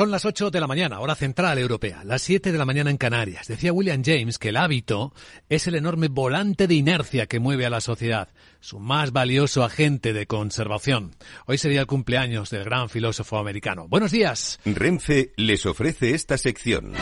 Son las 8 de la mañana, hora central europea, las 7 de la mañana en Canarias. Decía William James que el hábito es el enorme volante de inercia que mueve a la sociedad, su más valioso agente de conservación. Hoy sería el cumpleaños del gran filósofo americano. Buenos días. Renfe les ofrece esta sección.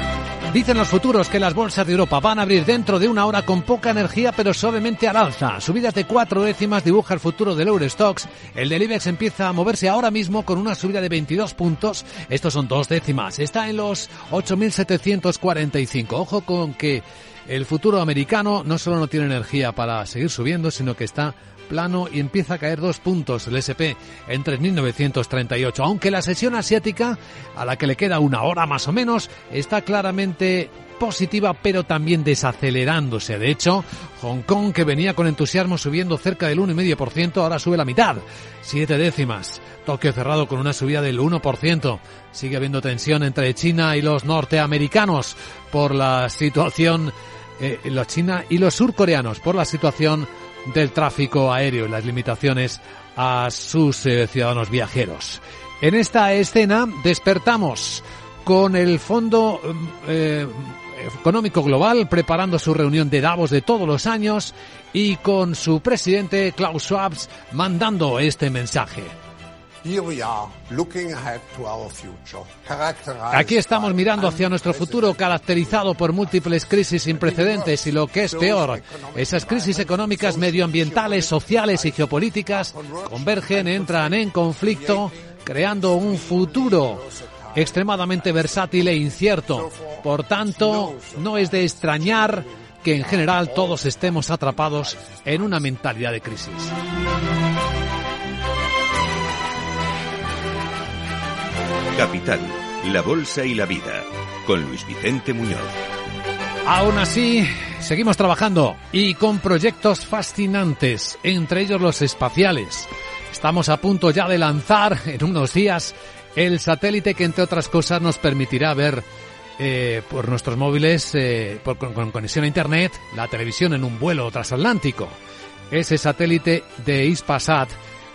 Dicen los futuros que las bolsas de Europa van a abrir dentro de una hora con poca energía pero suavemente al alza. Subidas de cuatro décimas dibuja el futuro del Eurostox. El del IBEX empieza a moverse ahora mismo con una subida de 22 puntos. Estos son dos décimas. Está en los 8.745. Ojo con que el futuro americano no solo no tiene energía para seguir subiendo, sino que está plano y empieza a caer dos puntos el SP en 3.938. Aunque la sesión asiática, a la que le queda una hora más o menos, está claramente positiva pero también desacelerándose. De hecho, Hong Kong, que venía con entusiasmo subiendo cerca del 1,5%, ahora sube la mitad, siete décimas. Tokio cerrado con una subida del 1%. Sigue habiendo tensión entre China y los norteamericanos por la situación, eh, los China y los surcoreanos por la situación del tráfico aéreo y las limitaciones a sus eh, ciudadanos viajeros. En esta escena despertamos con el Fondo mm, eh, Económico Global preparando su reunión de Davos de todos los años y con su presidente Klaus Schwab mandando este mensaje. Aquí estamos mirando hacia nuestro futuro caracterizado por múltiples crisis sin precedentes y lo que es peor, esas crisis económicas, medioambientales, sociales y geopolíticas convergen, entran en conflicto, creando un futuro extremadamente versátil e incierto. Por tanto, no es de extrañar que en general todos estemos atrapados en una mentalidad de crisis. Capital, la Bolsa y la Vida, con Luis Vicente Muñoz. Aún así, seguimos trabajando y con proyectos fascinantes, entre ellos los espaciales. Estamos a punto ya de lanzar en unos días el satélite que, entre otras cosas, nos permitirá ver eh, por nuestros móviles, eh, por, con, conexión a Internet, la televisión en un vuelo transatlántico. Ese satélite de Ispasat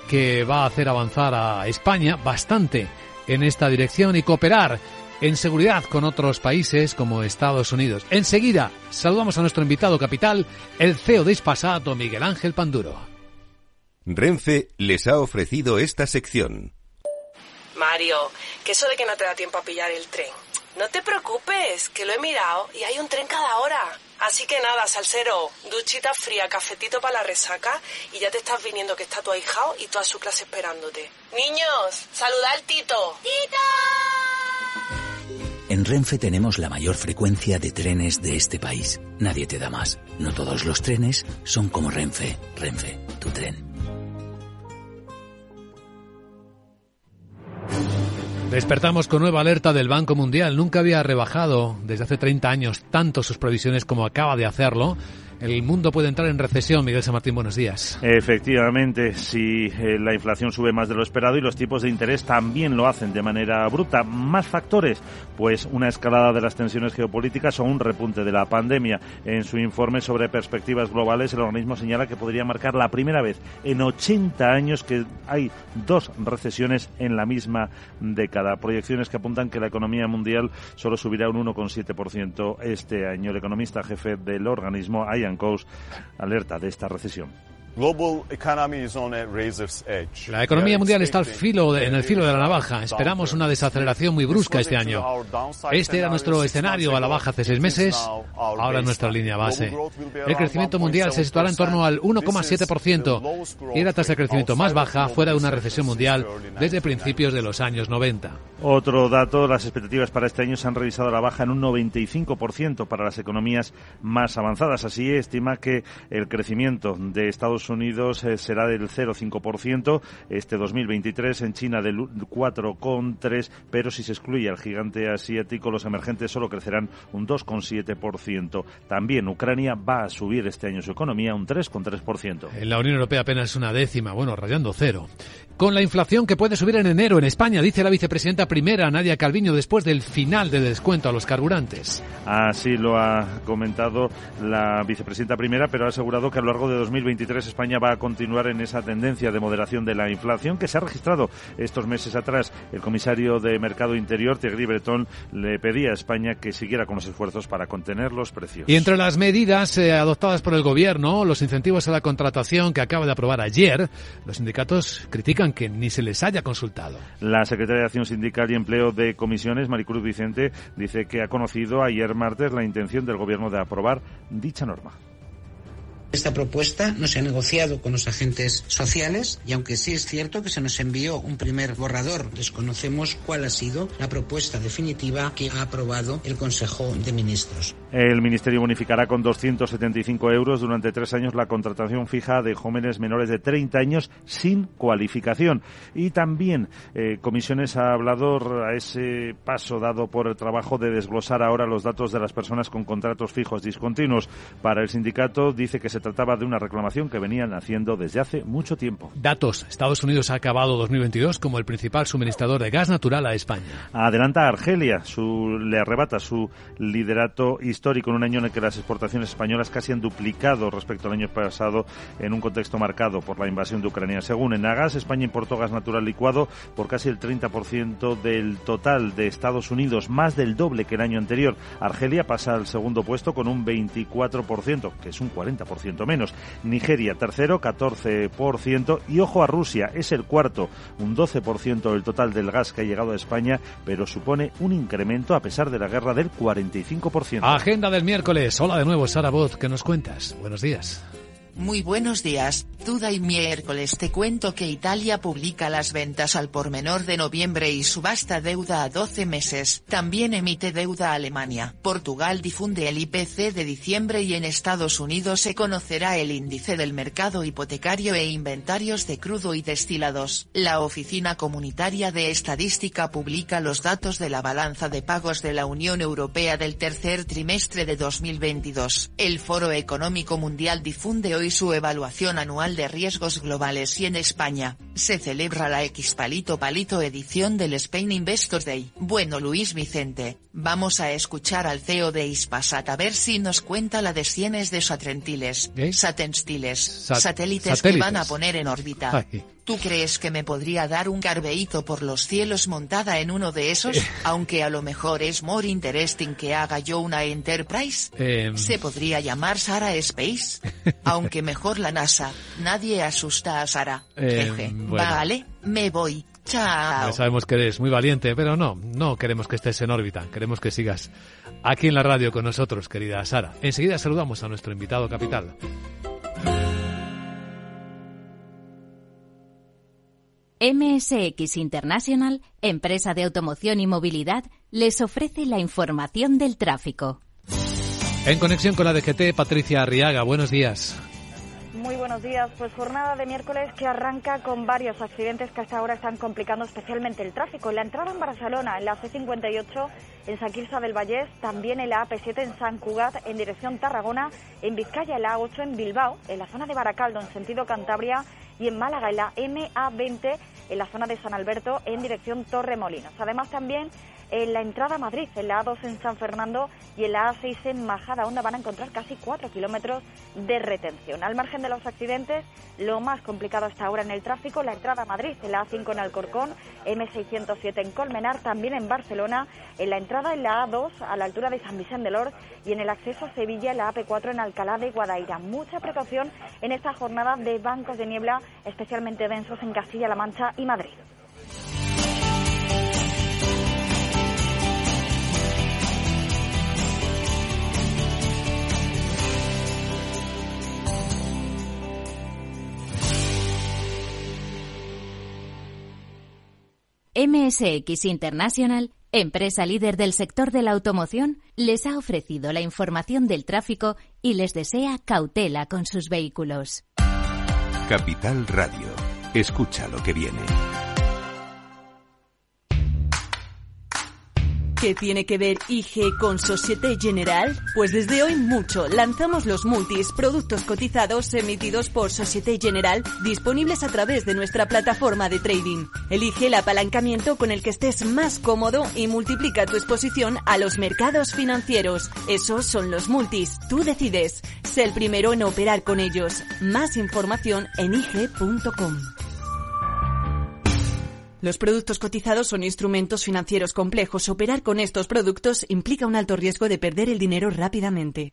que va a hacer avanzar a España bastante en esta dirección y cooperar en seguridad con otros países como Estados Unidos. Enseguida saludamos a nuestro invitado capital, el CEO de Ispasat, Miguel Ángel Panduro. Renfe les ha ofrecido esta sección. Mario, que eso de que no te da tiempo a pillar el tren. No te preocupes, que lo he mirado y hay un tren cada hora. Así que nada, salsero, duchita fría, cafetito para la resaca y ya te estás viniendo que está tu ahijado y toda su clase esperándote. Niños, saluda al Tito. ¡Tito! En Renfe tenemos la mayor frecuencia de trenes de este país. Nadie te da más. No todos los trenes son como Renfe. Renfe, tu tren. Despertamos con nueva alerta del Banco Mundial. Nunca había rebajado desde hace 30 años tanto sus previsiones como acaba de hacerlo. El mundo puede entrar en recesión. Miguel San Martín, buenos días. Efectivamente, si eh, la inflación sube más de lo esperado y los tipos de interés también lo hacen de manera bruta. Más factores, pues una escalada de las tensiones geopolíticas o un repunte de la pandemia. En su informe sobre perspectivas globales, el organismo señala que podría marcar la primera vez en 80 años que hay dos recesiones en la misma década. Proyecciones que apuntan que la economía mundial solo subirá un 1,7% este año. El economista jefe del organismo, Ian alerta de esta recesión. La economía mundial está al filo en el filo de la navaja. Esperamos una desaceleración muy brusca este año. Este era nuestro escenario a la baja hace seis meses. Ahora es nuestra línea base. El crecimiento mundial se situará en torno al 1,7% y la tasa de crecimiento más baja fuera de una recesión mundial desde principios de los años 90. Otro dato, las expectativas para este año se han revisado a la baja en un 95% para las economías más avanzadas. Así estima que el crecimiento de Estados Unidos eh, será del 0,5%, este 2023 en China del 4,3%, pero si se excluye al gigante asiático, los emergentes solo crecerán un 2,7%. También Ucrania va a subir este año su economía un 3,3%. En la Unión Europea apenas una décima, bueno, rayando cero. Con la inflación que puede subir en enero en España, dice la vicepresidenta primera, Nadia Calviño, después del final de descuento a los carburantes. Así lo ha comentado la vicepresidenta primera, pero ha asegurado que a lo largo de 2023 España va a continuar en esa tendencia de moderación de la inflación que se ha registrado estos meses atrás. El comisario de Mercado Interior, Thierry Breton, le pedía a España que siguiera con los esfuerzos para contener los precios. Y entre las medidas eh, adoptadas por el Gobierno, los incentivos a la contratación que acaba de aprobar ayer, los sindicatos critican que ni se les haya consultado. La secretaria de Acción Sindical y Empleo de Comisiones, Maricruz Vicente, dice que ha conocido ayer martes la intención del Gobierno de aprobar dicha norma. Esta propuesta no se ha negociado con los agentes sociales y aunque sí es cierto que se nos envió un primer borrador, desconocemos cuál ha sido la propuesta definitiva que ha aprobado el Consejo de Ministros. El Ministerio bonificará con 275 euros durante tres años la contratación fija de jóvenes menores de 30 años sin cualificación. Y también eh, Comisiones ha hablado a ese paso dado por el trabajo de desglosar ahora los datos de las personas con contratos fijos discontinuos. Para el sindicato dice que se trataba de una reclamación que venían haciendo desde hace mucho tiempo. Datos. Estados Unidos ha acabado 2022 como el principal suministrador de gas natural a España. Adelanta Argelia, su, le arrebata su liderato histórico en un año en el que las exportaciones españolas casi han duplicado respecto al año pasado en un contexto marcado por la invasión de Ucrania. Según Enagas, España importó gas natural licuado por casi el 30% del total de Estados Unidos, más del doble que el año anterior. Argelia pasa al segundo puesto con un 24%, que es un 40% menos. Nigeria, tercero, 14%. Y ojo a Rusia, es el cuarto, un 12% del total del gas que ha llegado a España, pero supone un incremento a pesar de la guerra del 45%. Agenda del miércoles. Hola de nuevo, Sara Voz, ¿qué nos cuentas? Buenos días. Muy buenos días, Duda y miércoles te cuento que Italia publica las ventas al por menor de noviembre y subasta deuda a 12 meses. También emite deuda a Alemania. Portugal difunde el IPC de diciembre y en Estados Unidos se conocerá el índice del mercado hipotecario e inventarios de crudo y destilados. La Oficina Comunitaria de Estadística publica los datos de la balanza de pagos de la Unión Europea del tercer trimestre de 2022. El Foro Económico Mundial difunde hoy y su evaluación anual de riesgos globales y en España, se celebra la X Palito Palito edición del Spain Investors Day. Bueno Luis Vicente, vamos a escuchar al CEO de Ispasat a ver si nos cuenta la de cienes de satrentiles, satenstiles, satélites, que van a poner en órbita. ¿Tú crees que me podría dar un carbeíto por los cielos montada en uno de esos? Eh. Aunque a lo mejor es more interesting que haga yo una Enterprise. Em. Se podría llamar Sara Space. Aunque mejor la NASA. Nadie asusta a Sara. Em, vale, me voy. Chao. Ya sabemos que eres muy valiente, pero no, no queremos que estés en órbita. Queremos que sigas aquí en la radio con nosotros, querida Sara. Enseguida saludamos a nuestro invitado capital. MSX International, empresa de automoción y movilidad, les ofrece la información del tráfico. En conexión con la DGT, Patricia Arriaga, buenos días. Muy buenos días. Pues jornada de miércoles que arranca con varios accidentes que hasta ahora están complicando especialmente el tráfico. En la entrada en Barcelona, en la C58, en San Quirze del Vallés, también en la AP7 en San Cugat, en dirección Tarragona, en Vizcaya, en la A8 en Bilbao, en la zona de Baracaldo, en sentido Cantabria, y en Málaga, en la MA20, en la zona de San Alberto, en dirección Torremolinos. Además, también en la entrada a Madrid, en la A2 en San Fernando y en la A6 en Majada donde van a encontrar casi 4 kilómetros de retención. Al margen de los accidentes, lo más complicado hasta ahora en el tráfico, la entrada a Madrid, en la A5 en Alcorcón, M607 en Colmenar, también en Barcelona, en la entrada en la A2 a la altura de San Vicente del y en el acceso a Sevilla, en la AP4 en Alcalá de Guadaira. Mucha precaución en esta jornada de bancos de niebla, especialmente densos en Castilla-La Mancha y Madrid. MSX International, empresa líder del sector de la automoción, les ha ofrecido la información del tráfico y les desea cautela con sus vehículos. Capital Radio. Escucha lo que viene. ¿Qué tiene que ver IG con Societe General? Pues desde hoy mucho. Lanzamos los multis, productos cotizados emitidos por Societe General, disponibles a través de nuestra plataforma de trading. Elige el apalancamiento con el que estés más cómodo y multiplica tu exposición a los mercados financieros. Esos son los multis. Tú decides. Sé el primero en operar con ellos. Más información en IG.com. Los productos cotizados son instrumentos financieros complejos. Operar con estos productos implica un alto riesgo de perder el dinero rápidamente.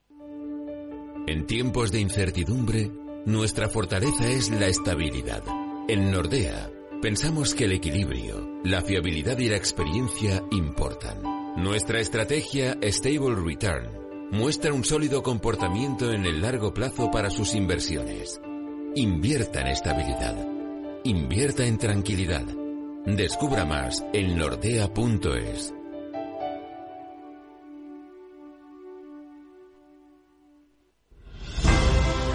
En tiempos de incertidumbre, nuestra fortaleza es la estabilidad. En Nordea, pensamos que el equilibrio, la fiabilidad y la experiencia importan. Nuestra estrategia Stable Return muestra un sólido comportamiento en el largo plazo para sus inversiones. Invierta en estabilidad. Invierta en tranquilidad. Descubra más en nordea.es.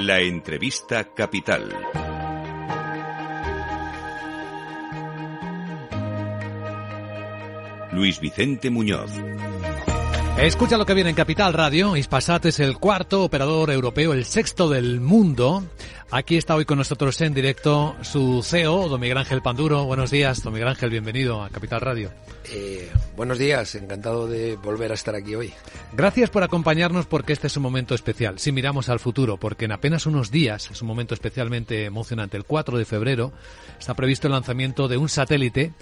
La entrevista capital. Luis Vicente Muñoz. Escucha lo que viene en Capital Radio. Ispasat es el cuarto operador europeo, el sexto del mundo. Aquí está hoy con nosotros en directo su CEO, don Miguel Ángel Panduro. Buenos días, don Miguel Ángel, bienvenido a Capital Radio. Eh, buenos días, encantado de volver a estar aquí hoy. Gracias por acompañarnos porque este es un momento especial. Si miramos al futuro, porque en apenas unos días, es un momento especialmente emocionante, el 4 de febrero, está previsto el lanzamiento de un satélite,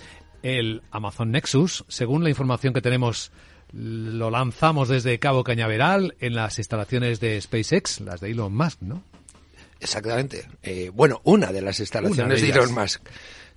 el Amazon Nexus, según la información que tenemos lo lanzamos desde Cabo Cañaveral en las instalaciones de SpaceX, las de Elon Musk, ¿no? Exactamente. Eh, bueno, una de las instalaciones de, Elon Musk.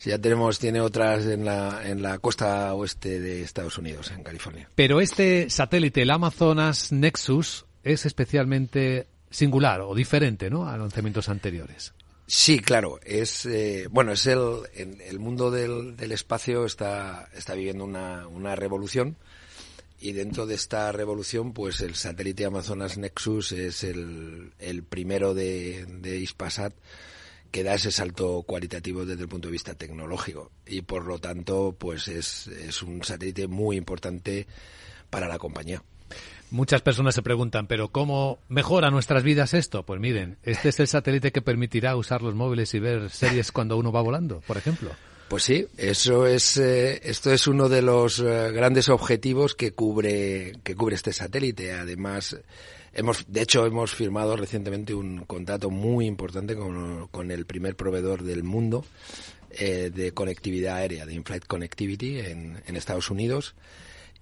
ya tenemos, tiene otras en la, en la costa oeste de Estados Unidos, en California. Pero este satélite, el Amazonas Nexus, es especialmente singular o diferente, ¿no? A lanzamientos anteriores. Sí, claro. Es eh, bueno, es el, el mundo del, del espacio está, está viviendo una, una revolución y dentro de esta revolución, pues el satélite Amazonas Nexus es el, el primero de, de Ispasat que da ese salto cualitativo desde el punto de vista tecnológico y por lo tanto pues es, es un satélite muy importante para la compañía. Muchas personas se preguntan, pero ¿cómo mejora nuestras vidas esto? Pues miren, este es el satélite que permitirá usar los móviles y ver series cuando uno va volando, por ejemplo. Pues sí, eso es, eh, esto es uno de los eh, grandes objetivos que cubre, que cubre este satélite. Además, hemos, de hecho, hemos firmado recientemente un contrato muy importante con, con el primer proveedor del mundo eh, de conectividad aérea, de in-flight connectivity en, en Estados Unidos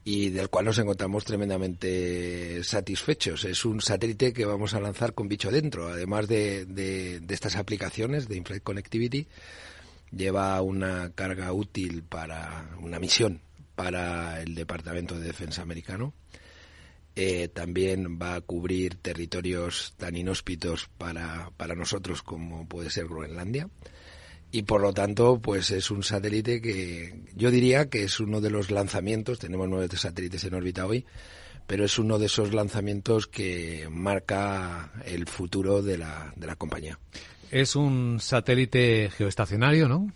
y del cual nos encontramos tremendamente satisfechos. Es un satélite que vamos a lanzar con bicho dentro, además de, de, de estas aplicaciones de in-flight connectivity lleva una carga útil para una misión para el Departamento de Defensa americano. Eh, también va a cubrir territorios tan inhóspitos para, para nosotros como puede ser Groenlandia. Y por lo tanto, pues es un satélite que yo diría que es uno de los lanzamientos, tenemos nueve satélites en órbita hoy, pero es uno de esos lanzamientos que marca el futuro de la, de la compañía. Es un satélite geoestacionario, ¿no?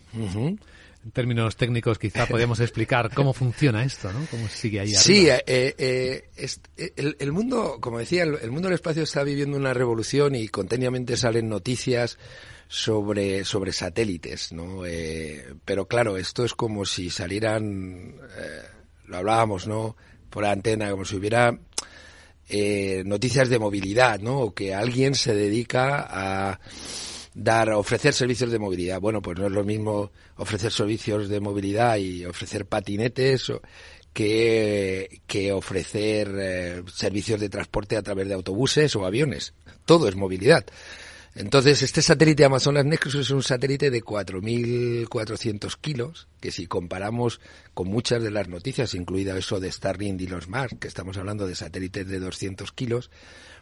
En términos técnicos, quizá podemos explicar cómo funciona esto, ¿no? Cómo sigue ahí arriba. Sí, eh, eh, eh el, el, mundo, como decía, el, el, mundo del espacio está viviendo una revolución y continuamente salen noticias sobre, sobre satélites, ¿no? Eh, pero claro, esto es como si salieran, eh, lo hablábamos, ¿no? Por la antena, como si hubiera noticias de movilidad, ¿no? O que alguien se dedica a dar, ofrecer servicios de movilidad. Bueno, pues no es lo mismo ofrecer servicios de movilidad y ofrecer patinetes que, que ofrecer eh, servicios de transporte a través de autobuses o aviones. Todo es movilidad. Entonces, este satélite Amazonas Nexus es un satélite de 4.400 kilos, que si comparamos con muchas de las noticias, incluida eso de Starlink y los Mars, que estamos hablando de satélites de 200 kilos,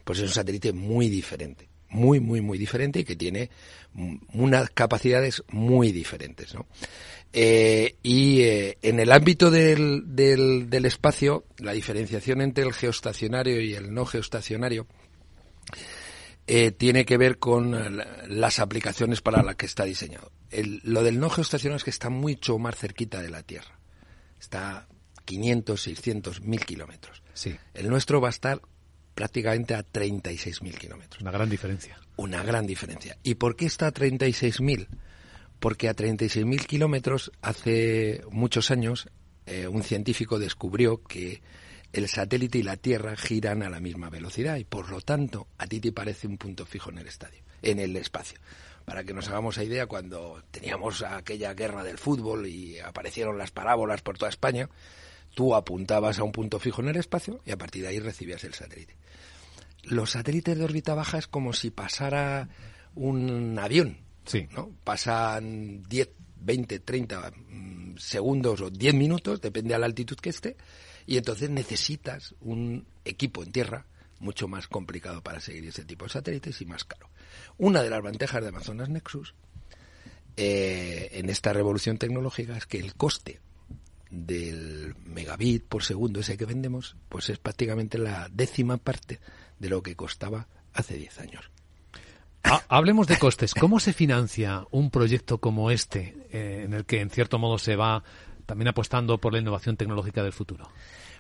pues es un satélite muy diferente, muy, muy, muy diferente y que tiene unas capacidades muy diferentes, ¿no? Eh, y eh, en el ámbito del, del, del espacio, la diferenciación entre el geoestacionario y el no geoestacionario, eh, tiene que ver con las aplicaciones para las que está diseñado. lo del no geoestacionario es que está mucho más cerquita de la Tierra. Está 500, 600, 1000 kilómetros. Sí. El nuestro va a estar prácticamente a 36.000 kilómetros. Una gran diferencia. Una gran diferencia. ¿Y por qué está a 36.000? Porque a 36.000 kilómetros, hace muchos años, eh, un científico descubrió que el satélite y la Tierra giran a la misma velocidad y por lo tanto a ti te parece un punto fijo en el estadio, en el espacio. Para que nos hagamos la idea, cuando teníamos aquella guerra del fútbol y aparecieron las parábolas por toda España, tú apuntabas a un punto fijo en el espacio y a partir de ahí recibías el satélite. Los satélites de órbita baja es como si pasara un avión. Sí. ¿no? Pasan 10, 20, 30 segundos o 10 minutos, depende de la altitud que esté, y entonces necesitas un equipo en tierra mucho más complicado para seguir ese tipo de satélites y más caro. Una de las ventajas de Amazonas Nexus eh, en esta revolución tecnológica es que el coste del megabit por segundo ese que vendemos, pues es prácticamente la décima parte de lo que costaba hace 10 años. hablemos de costes. ¿Cómo se financia un proyecto como este, eh, en el que en cierto modo se va también apostando por la innovación tecnológica del futuro?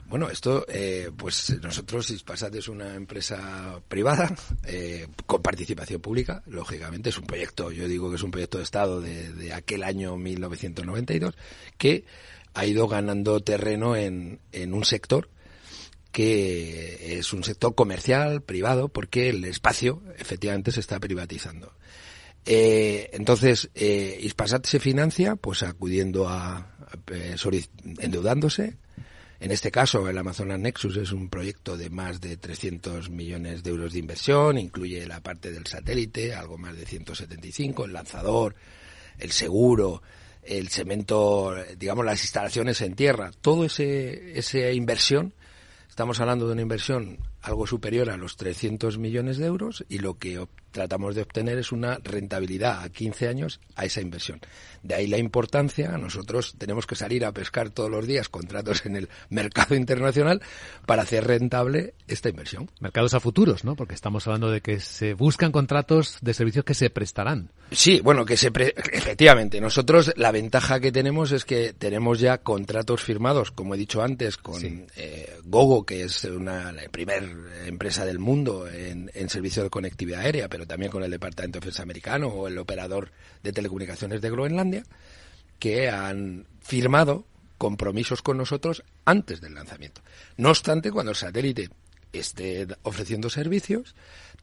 Bueno, esto, eh, pues nosotros, Ispasat es una empresa privada eh, con participación pública, lógicamente, es un proyecto, yo digo que es un proyecto de Estado de, de aquel año 1992, que ha ido ganando terreno en, en un sector que es un sector comercial, privado, porque el espacio efectivamente se está privatizando. Eh, entonces, eh, Ispasat se financia pues acudiendo a, eh, endeudándose. En este caso, el Amazonas Nexus es un proyecto de más de 300 millones de euros de inversión, incluye la parte del satélite, algo más de 175, el lanzador, el seguro, el cemento, digamos las instalaciones en tierra, todo ese esa inversión, estamos hablando de una inversión algo superior a los 300 millones de euros y lo que tratamos de obtener es una rentabilidad a 15 años a esa inversión. De ahí la importancia, nosotros tenemos que salir a pescar todos los días contratos en el mercado internacional para hacer rentable esta inversión. Mercados a futuros, ¿no? Porque estamos hablando de que se buscan contratos de servicios que se prestarán. Sí, bueno, que se efectivamente. Nosotros la ventaja que tenemos es que tenemos ya contratos firmados, como he dicho antes, con eh, Gogo, que es una la empresa del mundo en, en servicio de conectividad aérea, pero también con el Departamento de Defensa americano o el operador de telecomunicaciones de Groenlandia, que han firmado compromisos con nosotros antes del lanzamiento. No obstante, cuando el satélite esté ofreciendo servicios,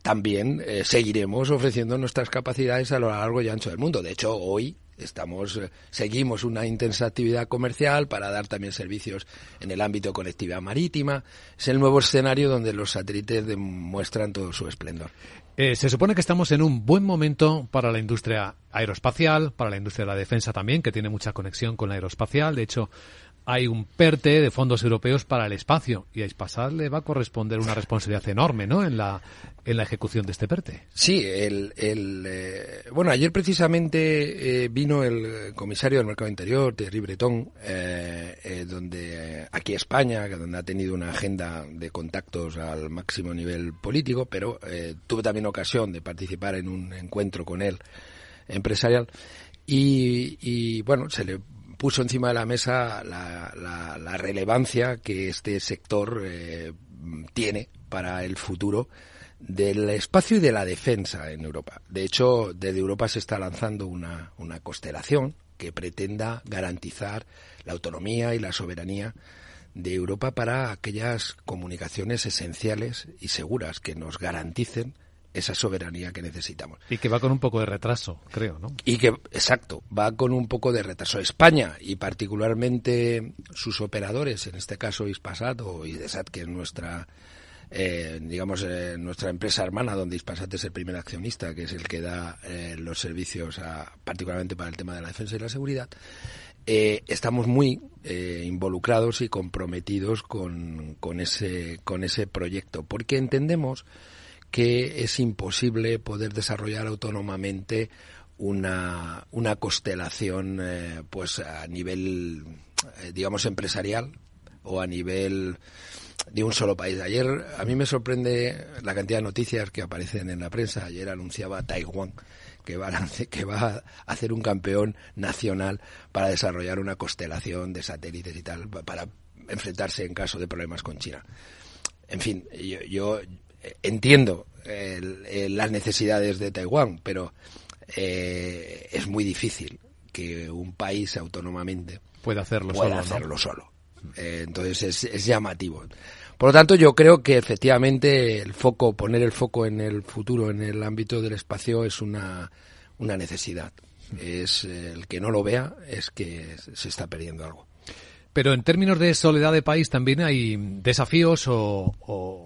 también eh, seguiremos ofreciendo nuestras capacidades a lo largo y ancho del mundo. De hecho, hoy estamos eh, seguimos una intensa actividad comercial para dar también servicios en el ámbito conectividad marítima. Es el nuevo escenario donde los satélites demuestran todo su esplendor. Eh, se supone que estamos en un buen momento para la industria aeroespacial, para la industria de la defensa también, que tiene mucha conexión con la aeroespacial. De hecho, hay un PERTE de fondos europeos para el espacio y a Ispasat le va a corresponder una responsabilidad enorme ¿no? en, la, en la ejecución de este PERTE. Sí, el, el eh, bueno, ayer precisamente eh, vino el comisario del Mercado Interior, Thierry Breton, eh, eh donde aquí España, donde ha tenido una agenda de contactos al máximo nivel político, pero tuve también ocasión de participar en un encuentro con él empresarial y, y bueno, se le puso encima de la mesa la, la, relevancia que este sector eh, tiene para el futuro del espacio y de la defensa en Europa. De hecho, desde Europa se está lanzando una, una constelación que pretenda garantizar la autonomía y la soberanía de Europa para aquellas comunicaciones esenciales y seguras que nos garanticen esa soberanía que necesitamos. Y que va con un poco de retraso, creo, ¿no? Y que, exacto, va con un poco de retraso. España y particularmente sus operadores, en este caso Ispasat o Idesat, que es nuestra eh, digamos, eh, nuestra empresa hermana, donde Hispasat es el primer accionista, que es el que da eh, los servicios, a, particularmente para el tema de la defensa y la seguridad, estamos muy involucrados y comprometidos con, con, ese, con ese proyecto, porque entendemos que es imposible poder desarrollar autónomamente una, una constelación pues a nivel digamos empresarial o a nivel de un solo país. Ayer a mí me sorprende la cantidad de noticias que aparecen en la prensa. Ayer anunciaba Taiwán que va, a, que va a hacer un campeón nacional para desarrollar una constelación de satélites y tal, para enfrentarse en caso de problemas con China. En fin, yo, entiendo las necesidades de Taiwán, pero eh, es muy difícil que un país autónomamente pueda hacerlo pueda solo. Hacerlo solo. Eh, entonces es, llamativo. Por lo tanto, yo creo que efectivamente el foco, poner el foco en el futuro, en el ámbito del espacio, es una, una necesidad. Es el que no lo vea es que se está perdiendo algo. Pero en términos de soledad de país también hay desafíos o, o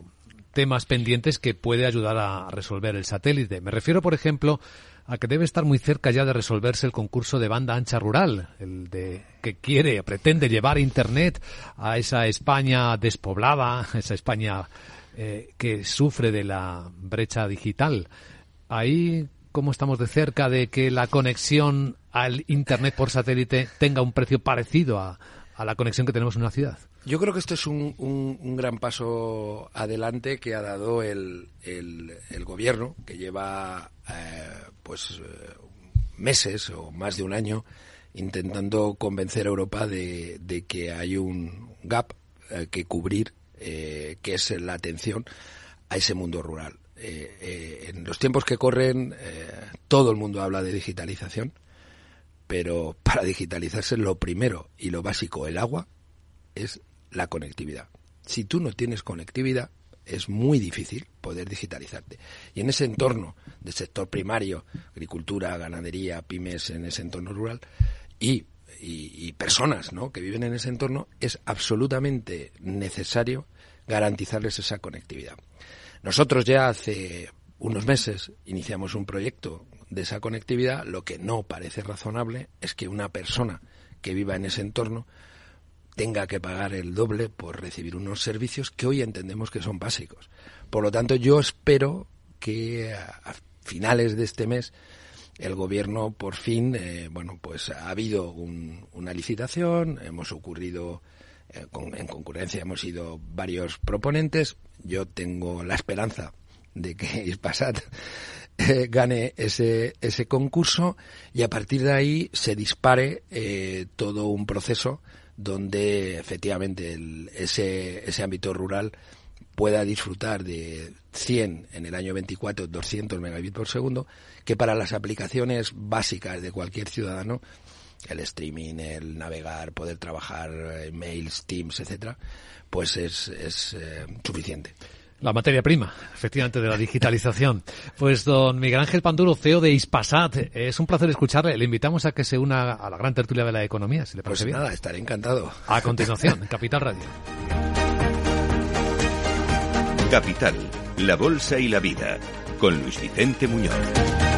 temas pendientes que puede ayudar a resolver el satélite. Me refiero, por ejemplo, a que debe estar muy cerca ya de resolverse el concurso de banda ancha rural, el de que quiere, pretende llevar Internet a esa España despoblada, esa España eh, que sufre de la brecha digital. Ahí, ¿cómo estamos de cerca de que la conexión al Internet por satélite tenga un precio parecido a, a la conexión que tenemos en una ciudad? Yo creo que esto es un, un, gran paso adelante que ha dado el, el, gobierno, que lleva eh, pues eh, meses o más de un año intentando convencer a Europa de, de que hay un gap eh, que cubrir, que es la atención a ese mundo rural. en los tiempos que corren, todo el mundo habla de digitalización, pero para digitalizarse lo primero y lo básico, el agua, es la conectividad. Si tú no tienes conectividad, es muy difícil poder digitalizarte. Y en ese entorno del sector primario, agricultura, ganadería, pymes, en ese entorno rural, y, y, personas ¿no? que viven en ese entorno, es absolutamente necesario garantizarles esa conectividad. Nosotros ya hace unos meses iniciamos un proyecto de esa conectividad. Lo que no parece razonable es que una persona que viva en ese entorno tenga que pagar el doble por recibir unos servicios que hoy entendemos que son básicos. Por lo tanto, yo espero que a finales de este mes el gobierno por fin, eh, bueno, pues ha habido una licitación, hemos ocurrido eh, en concurrencia, hemos sido varios proponentes. Yo tengo la esperanza de que Ispasat eh, gane ese, ese concurso y a partir de ahí se dispare todo un proceso donde efectivamente ese, ese ámbito rural pueda disfrutar de 100 en el año 24, 200 megabits por segundo, que para las aplicaciones básicas de cualquier ciudadano, el streaming, el navegar, poder trabajar, eh, mails, Teams, etcétera, pues es, es eh, suficiente. La materia prima, efectivamente, de la digitalización. Pues don Miguel Ángel Panduro, CEO de Ispasat, es un placer escucharle. Le invitamos a que se una a la gran tertulia de la economía, si le parece pues bien. nada, estaré encantado. A continuación, Capital Radio. Capital, la bolsa y la vida, con Luis Vicente Muñoz.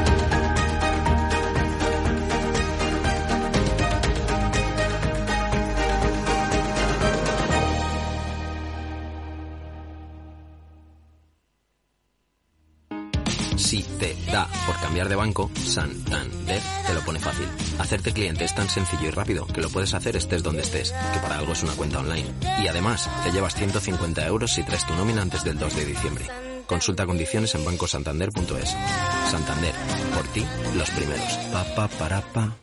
Da por cambiar de banco, Santander te lo pone fácil. Hacerte cliente es tan sencillo y rápido que lo puedes hacer estés donde estés, que para algo es una cuenta online. Y además, te llevas 150 euros si traes tu nómina antes del 2 de diciembre. Consulta condiciones en bancosantander.es. Santander, por ti, los primeros. Pa, pa, para, pa.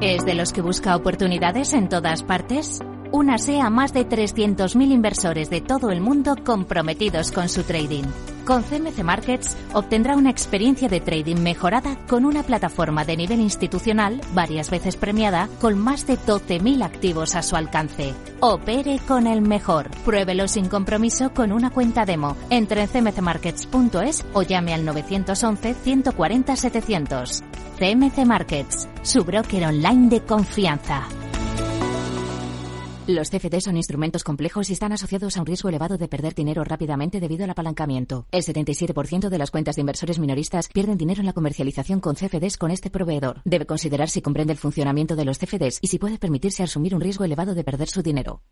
¿Es de los que busca oportunidades en todas partes? Únase a más de 300.000 inversores de todo el mundo comprometidos con su trading. Con CMC Markets obtendrá una experiencia de trading mejorada con una plataforma de nivel institucional varias veces premiada con más de 12.000 activos a su alcance. Opere con el mejor. Pruébelo sin compromiso con una cuenta demo. Entre en cmcmarkets.es o llame al 911 140 700. CMC Markets, su broker online de confianza. Los CFD son instrumentos complejos y están asociados a un riesgo elevado de perder dinero rápidamente debido al apalancamiento. El 77% de las cuentas de inversores minoristas pierden dinero en la comercialización con CFDs con este proveedor. Debe considerar si comprende el funcionamiento de los CFDs y si puede permitirse asumir un riesgo elevado de perder su dinero.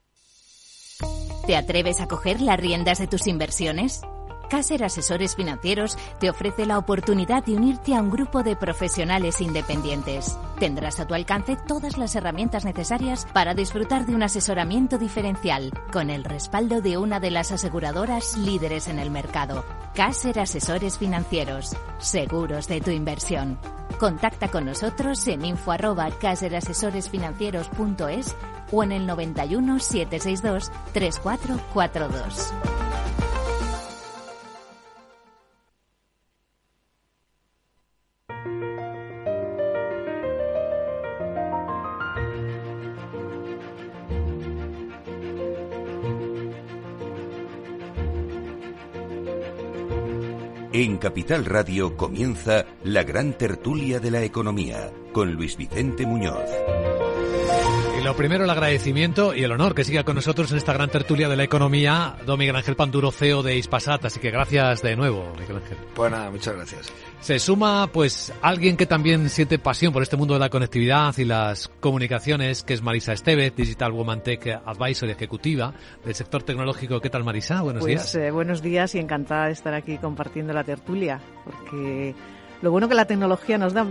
¿Te atreves a coger las riendas de tus inversiones? Caser Asesores Financieros te ofrece la oportunidad de unirte a un grupo de profesionales independientes. Tendrás a tu alcance todas las herramientas necesarias para disfrutar de un asesoramiento diferencial, con el respaldo de una de las aseguradoras líderes en el mercado. Caser Asesores Financieros, seguros de tu inversión. Contacta con nosotros en info arroba caserasesoresfinancieros.es o en el 91 762 3442. En Capital Radio comienza la gran tertulia de la economía con Luis Vicente Muñoz. Lo primero, el agradecimiento y el honor que siga con nosotros en esta gran tertulia de la economía, don Miguel Ángel Panduro, CEO de Ispasat. Así que gracias de nuevo, Miguel Ángel. Pues nada, muchas gracias. Se suma, pues, alguien que también siente pasión por este mundo de la conectividad y las comunicaciones, que es Marisa Estevez, Digital Woman Tech Advisor ejecutiva del sector tecnológico. ¿Qué tal, Marisa? Buenos pues, días. Eh, buenos días y encantada de estar aquí compartiendo la tertulia, porque lo bueno que la tecnología nos da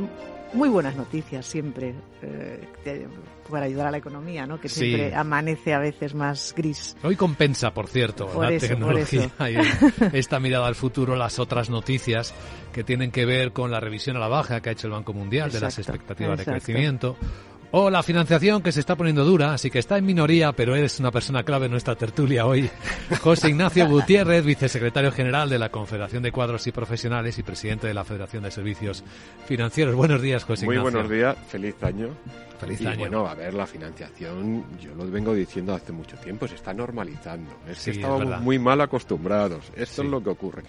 muy buenas noticias siempre eh, para ayudar a la economía, ¿no? Que siempre Sí. amanece a veces más gris. Hoy compensa, por cierto, Por la eso, tecnología y esta mirada al futuro, las otras noticias que tienen que ver con la revisión a la baja que ha hecho el Banco Mundial de las Exacto, expectativas de crecimiento. O la financiación que se está poniendo dura, así que está en minoría, pero eres una persona clave en nuestra tertulia hoy. José Ignacio Gutiérrez, vicesecretario general de la Confederación de Cuadros y Profesionales y presidente de la Federación de Servicios Financieros. Buenos días, José Muy Ignacio. buenos días, feliz año. Feliz y año. bueno, a ver, la financiación, yo lo vengo diciendo hace mucho tiempo, se está normalizando. Es Sí, que es estábamos muy mal acostumbrados. Esto Sí. es lo que ocurre.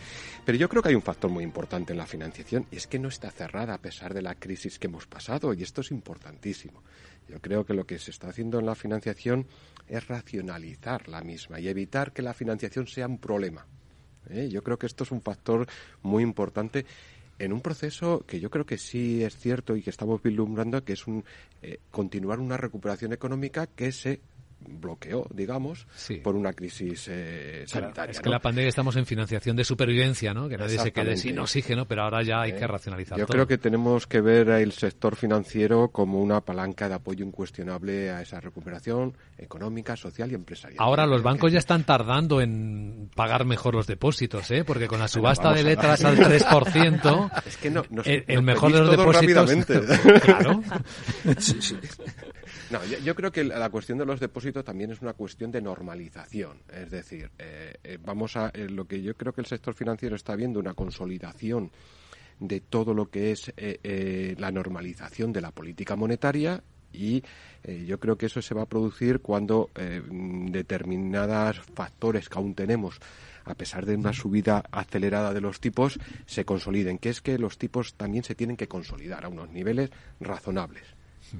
Pero yo creo que hay un factor muy importante en la financiación y es que no está cerrada a pesar de la crisis que hemos pasado y esto es importantísimo. Yo creo que lo que se está haciendo en la financiación es racionalizar la misma y evitar que la financiación sea un problema. ¿eh? Yo creo que esto es un factor muy importante en un proceso que yo creo que sí es cierto y que estamos vislumbrando, que es un eh, continuar una recuperación económica que se bloqueó, digamos, Sí. por una crisis eh, Claro, sanitaria. es que ¿no? la pandemia estamos en financiación de supervivencia, ¿no? Que nadie se quede sin oxígeno, pero ahora ya hay ¿Eh? que racionalizar Yo todo. creo que tenemos que ver el sector financiero como una palanca de apoyo incuestionable a esa recuperación económica, social y empresarial. Ahora los bancos ya están tardando en pagar mejor los depósitos, ¿eh? Porque con la subasta vamos de letras al 3%, Es que no, nos- el, el nos mejor de los depósitos... rápidamente. claro. Sí, sí. No, yo, creo que la cuestión de los depósitos también es una cuestión de normalización. Es decir, eh, eh, vamos a eh, lo que yo creo que el sector financiero está viendo una consolidación de todo lo que es eh, eh, la normalización de la política monetaria y yo creo que eso se va a producir cuando determinados factores que aún tenemos a pesar de una subida acelerada de los tipos, se consoliden, que es que los tipos también se tienen que consolidar a unos niveles razonables.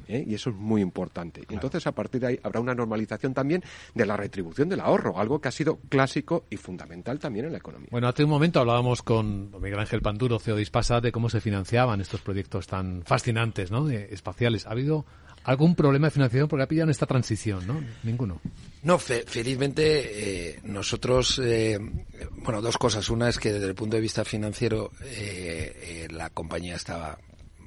¿Eh? Y eso es muy importante. Entonces, a partir de ahí, habrá una normalización también de la retribución del ahorro, algo que ha sido clásico y fundamental también en la economía. Bueno, hace un momento hablábamos con don Miguel Ángel Panduro, CEO de Ispasa, de cómo se financiaban estos proyectos tan fascinantes, ¿no? De espaciales. ¿Ha habido algún problema de financiación porque ha pillado en esta transición, no? Ninguno. No, fe- felizmente eh, nosotros, eh, bueno, dos cosas. Una es que desde el punto de vista financiero eh, eh, la compañía estaba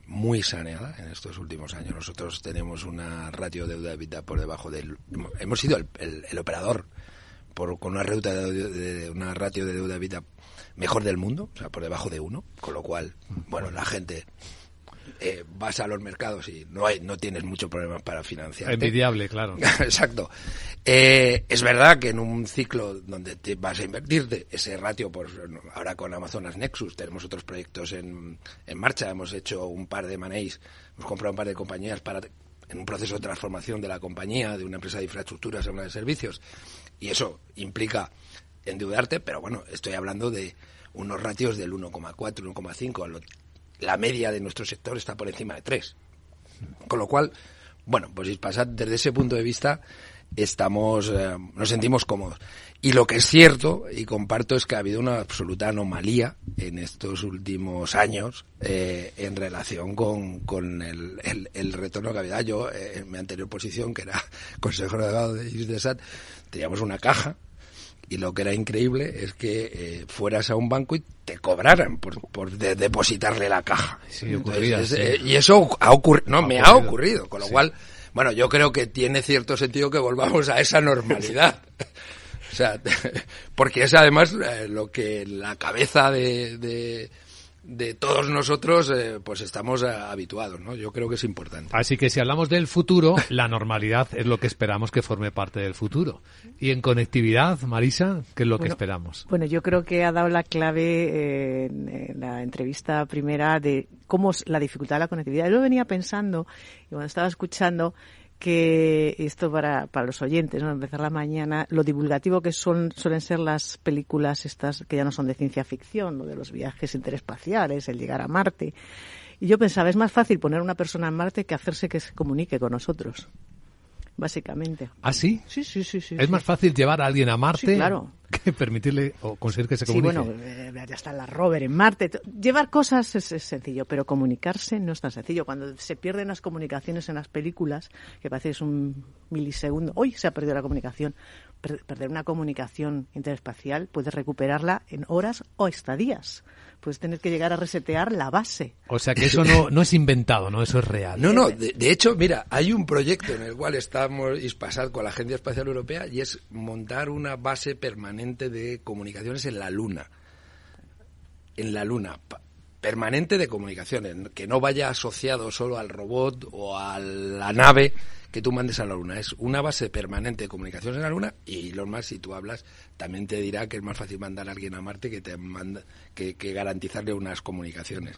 muy saneada en estos últimos años. Nosotros tenemos una ratio deuda EBITDA por debajo del... Hemos sido el, el- el operador por, con una, reuta de, de- una ratio de deuda EBITDA mejor del mundo, o sea, por debajo de uno, con lo cual, bueno, la gente eh, vas a los mercados y no hay, no tienes mucho problema para financiar. Envidiable, claro. Exacto. Eh, es verdad que en un ciclo donde te vas a invertirte ese ratio, pues ahora con Amazonas Nexus tenemos otros proyectos en, en marcha, hemos hecho un par de manéis, hemos comprado un par de compañías para en un proceso de transformación de la compañía, de una empresa de infraestructuras a una de servicios, y eso implica endeudarte, pero bueno, estoy hablando de unos ratios del 1,4, 1,5, lo- la media de nuestro sector está por encima de 3. Con lo cual, bueno, pues Ispasat desde ese punto de vista estamos, eh, nos sentimos cómodos. Y lo que es cierto, y comparto, es que ha habido una absoluta anomalía en estos últimos años eh, en relación con, con el, el, retorno de cavidad. Yo, eh, en mi anterior posición, que era consejero delegado de ISDESAT, teníamos una caja y lo que era increíble es que eh, fueras a un banco y te cobraran por, por depositarle la caja. y eso ha ocurrido, no, me ha ocurrido, con lo cual, bueno, yo creo que tiene cierto sentido que volvamos a esa normalidad. O sea, porque es además eh, lo que la cabeza de, de, todos nosotros eh, pues estamos eh, habituados, ¿no? Yo creo que es importante. Así que si hablamos del futuro, la normalidad es lo que esperamos que forme parte del futuro. Y en conectividad, Marisa, ¿qué es lo que esperamos? Bueno, yo creo que ha dado la clave en, la entrevista primera de cómo es la dificultad de la conectividad. Yo venía pensando y cuando estaba escuchando que esto para, para los oyentes, ¿no? empezar la mañana, lo divulgativo que son, suelen ser las películas estas que ya no son de ciencia ficción, lo de los viajes interespaciales, el llegar a Marte. Y yo pensaba, es más fácil poner a una persona en Marte que hacerse que se comunique con nosotros básicamente. ¿Ah, sí? Sí, sí, sí. sí ¿Es más fácil llevar a alguien a Marte claro. que permitirle o conseguir que se comunique? Sí, bueno, eh, ya está la rover en Marte. Llevar cosas es, sencillo, pero comunicarse no es tan sencillo. Cuando se pierden las comunicaciones en las películas, que parece que es un milisegundo, hoy se ha perdido la comunicación. Perder una comunicación interespacial puedes recuperarla en horas o estadías pues tener que llegar a resetear la base. O sea que eso no, no es inventado, ¿no? Eso es real. No, no, de, hecho, mira, hay un proyecto en el cual estamos ISPASAD con la Agencia Espacial Europea y es montar una base permanente de comunicaciones en la Luna. En la Luna. Permanente de comunicaciones, que no vaya asociado solo al robot o a la nave, que tú mandes a la Luna. Es una base permanente de comunicaciones en la Luna y lo más, si tú hablas, también te dirá que es más fácil mandar a alguien a Marte que, te manda, que, garantizarle unas comunicaciones.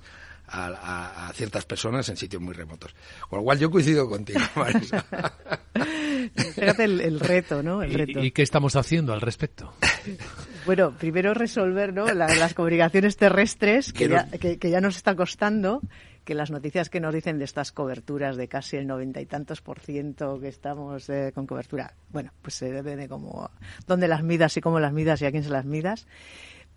A, ciertas personas en sitios muy remotos. Con lo cual yo coincido contigo, Marisa. Fíjate el, reto, ¿no? El reto. ¿Y, qué estamos haciendo al respecto? Bueno, primero resolver ¿no? las comunicaciones terrestres que, ya, que, que, ya nos está costando que las noticias que nos dicen de estas coberturas de casi el noventa y tantos por ciento que estamos eh, con cobertura, bueno, pues se debe de cómo, dónde las midas y cómo las midas y a quién se las midas.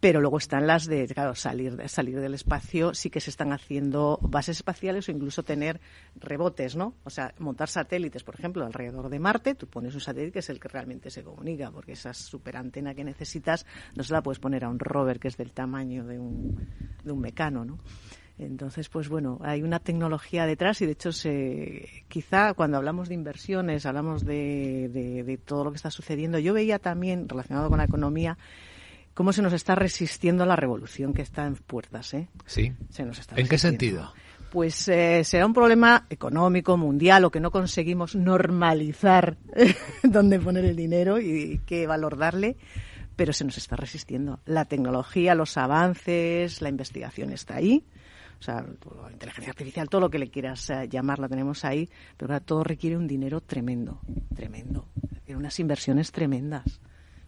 Pero luego están las de, claro, salir, salir del espacio, sí que se están haciendo bases espaciales o incluso tener rebotes, ¿no? O sea, montar satélites, por ejemplo, alrededor de Marte, tú pones un satélite que es el que realmente se comunica, porque esa superantena que necesitas no se la puedes poner a un rover que es del tamaño de un, de un mecano, ¿no? Entonces, pues bueno, hay una tecnología detrás y de hecho se, quizá cuando hablamos de inversiones, hablamos de, de, todo lo que está sucediendo. Yo veía también, relacionado con la economía, cómo se nos está resistiendo la revolución que está en puertas. ¿eh? Sí. Se nos está ¿En qué sentido? Pues eh, será un problema económico, mundial, o que no conseguimos normalizar dónde poner el dinero y qué valor darle pero se nos está resistiendo. La tecnología, los avances, la investigación está ahí o sea, inteligencia artificial, todo lo que le quieras eh, llamar, la tenemos ahí, pero todo requiere un dinero tremendo, tremendo, requiere unas inversiones tremendas.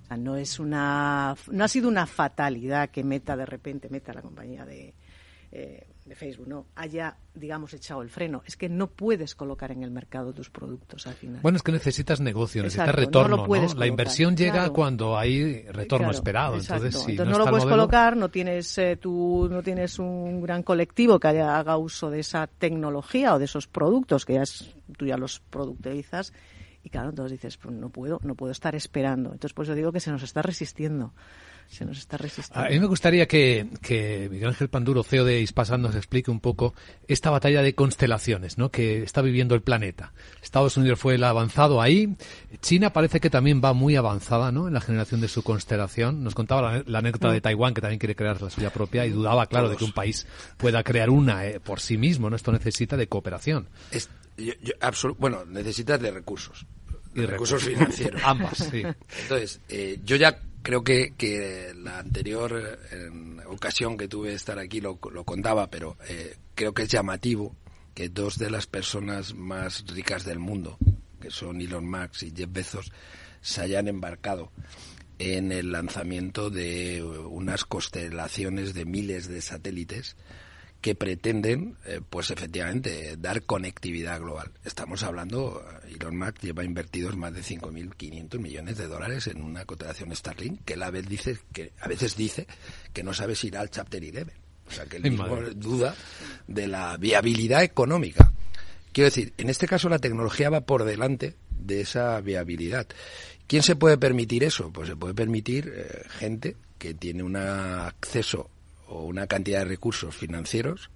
O sea, no es una, no ha sido una fatalidad que Meta de repente, Meta la compañía de, eh, de Facebook no haya, digamos, echado el freno. Es que no puedes colocar en el mercado tus productos al final. Bueno, es que necesitas negocio, necesitas retorno. No La inversión llega cuando hay retorno esperado. Entonces, si no, lo puedes colocar, no tienes, eh, tú, no tienes un gran colectivo que haya, haga uso de esa tecnología o de esos productos que ya tú ya los productivizas. Y claro, entonces dices, pues no puedo, no puedo estar esperando. Entonces, pues yo digo que se nos está resistiendo se nos está resistiendo. A mí me gustaría que, que Miguel Ángel Panduro, CEO de Ispasan, nos explique un poco esta batalla de constelaciones ¿no? que está viviendo el planeta. Estados Unidos fue el avanzado ahí. China parece que también va muy avanzada ¿no? en la generación de su constelación. Nos contaba la, anécdota de. Taiwán, que también quiere crear la suya propia y dudaba, claro, de que un país pueda crear una eh, por sí mismo. ¿no? Esto necesita de cooperación. bueno, necesita de recursos. Y recursos financieros. Ambas, sí. Entonces, eh, yo ya creo que, que la anterior ocasión que tuve de estar aquí lo, lo contaba, pero eh, creo que es llamativo que dos de las personas más ricas del mundo, que son Elon Musk y Jeff Bezos, se hayan embarcado en el lanzamiento de unas constelaciones de miles de satélites que pretenden, eh, pues efectivamente, dar conectividad global. Estamos hablando, eh, Elon Musk lleva invertidos más de 5.500 millones de dólares en una cotización Starlink, que a vez dice que a veces dice que no sabe si irá al Chapter 11. O sea, que él mismo duda de la viabilidad económica. Quiero decir, en este caso la tecnología va por delante de esa viabilidad. ¿Quién se puede permitir eso? Pues se puede permitir eh, gente que tiene un acceso o una cantidad de recursos financieros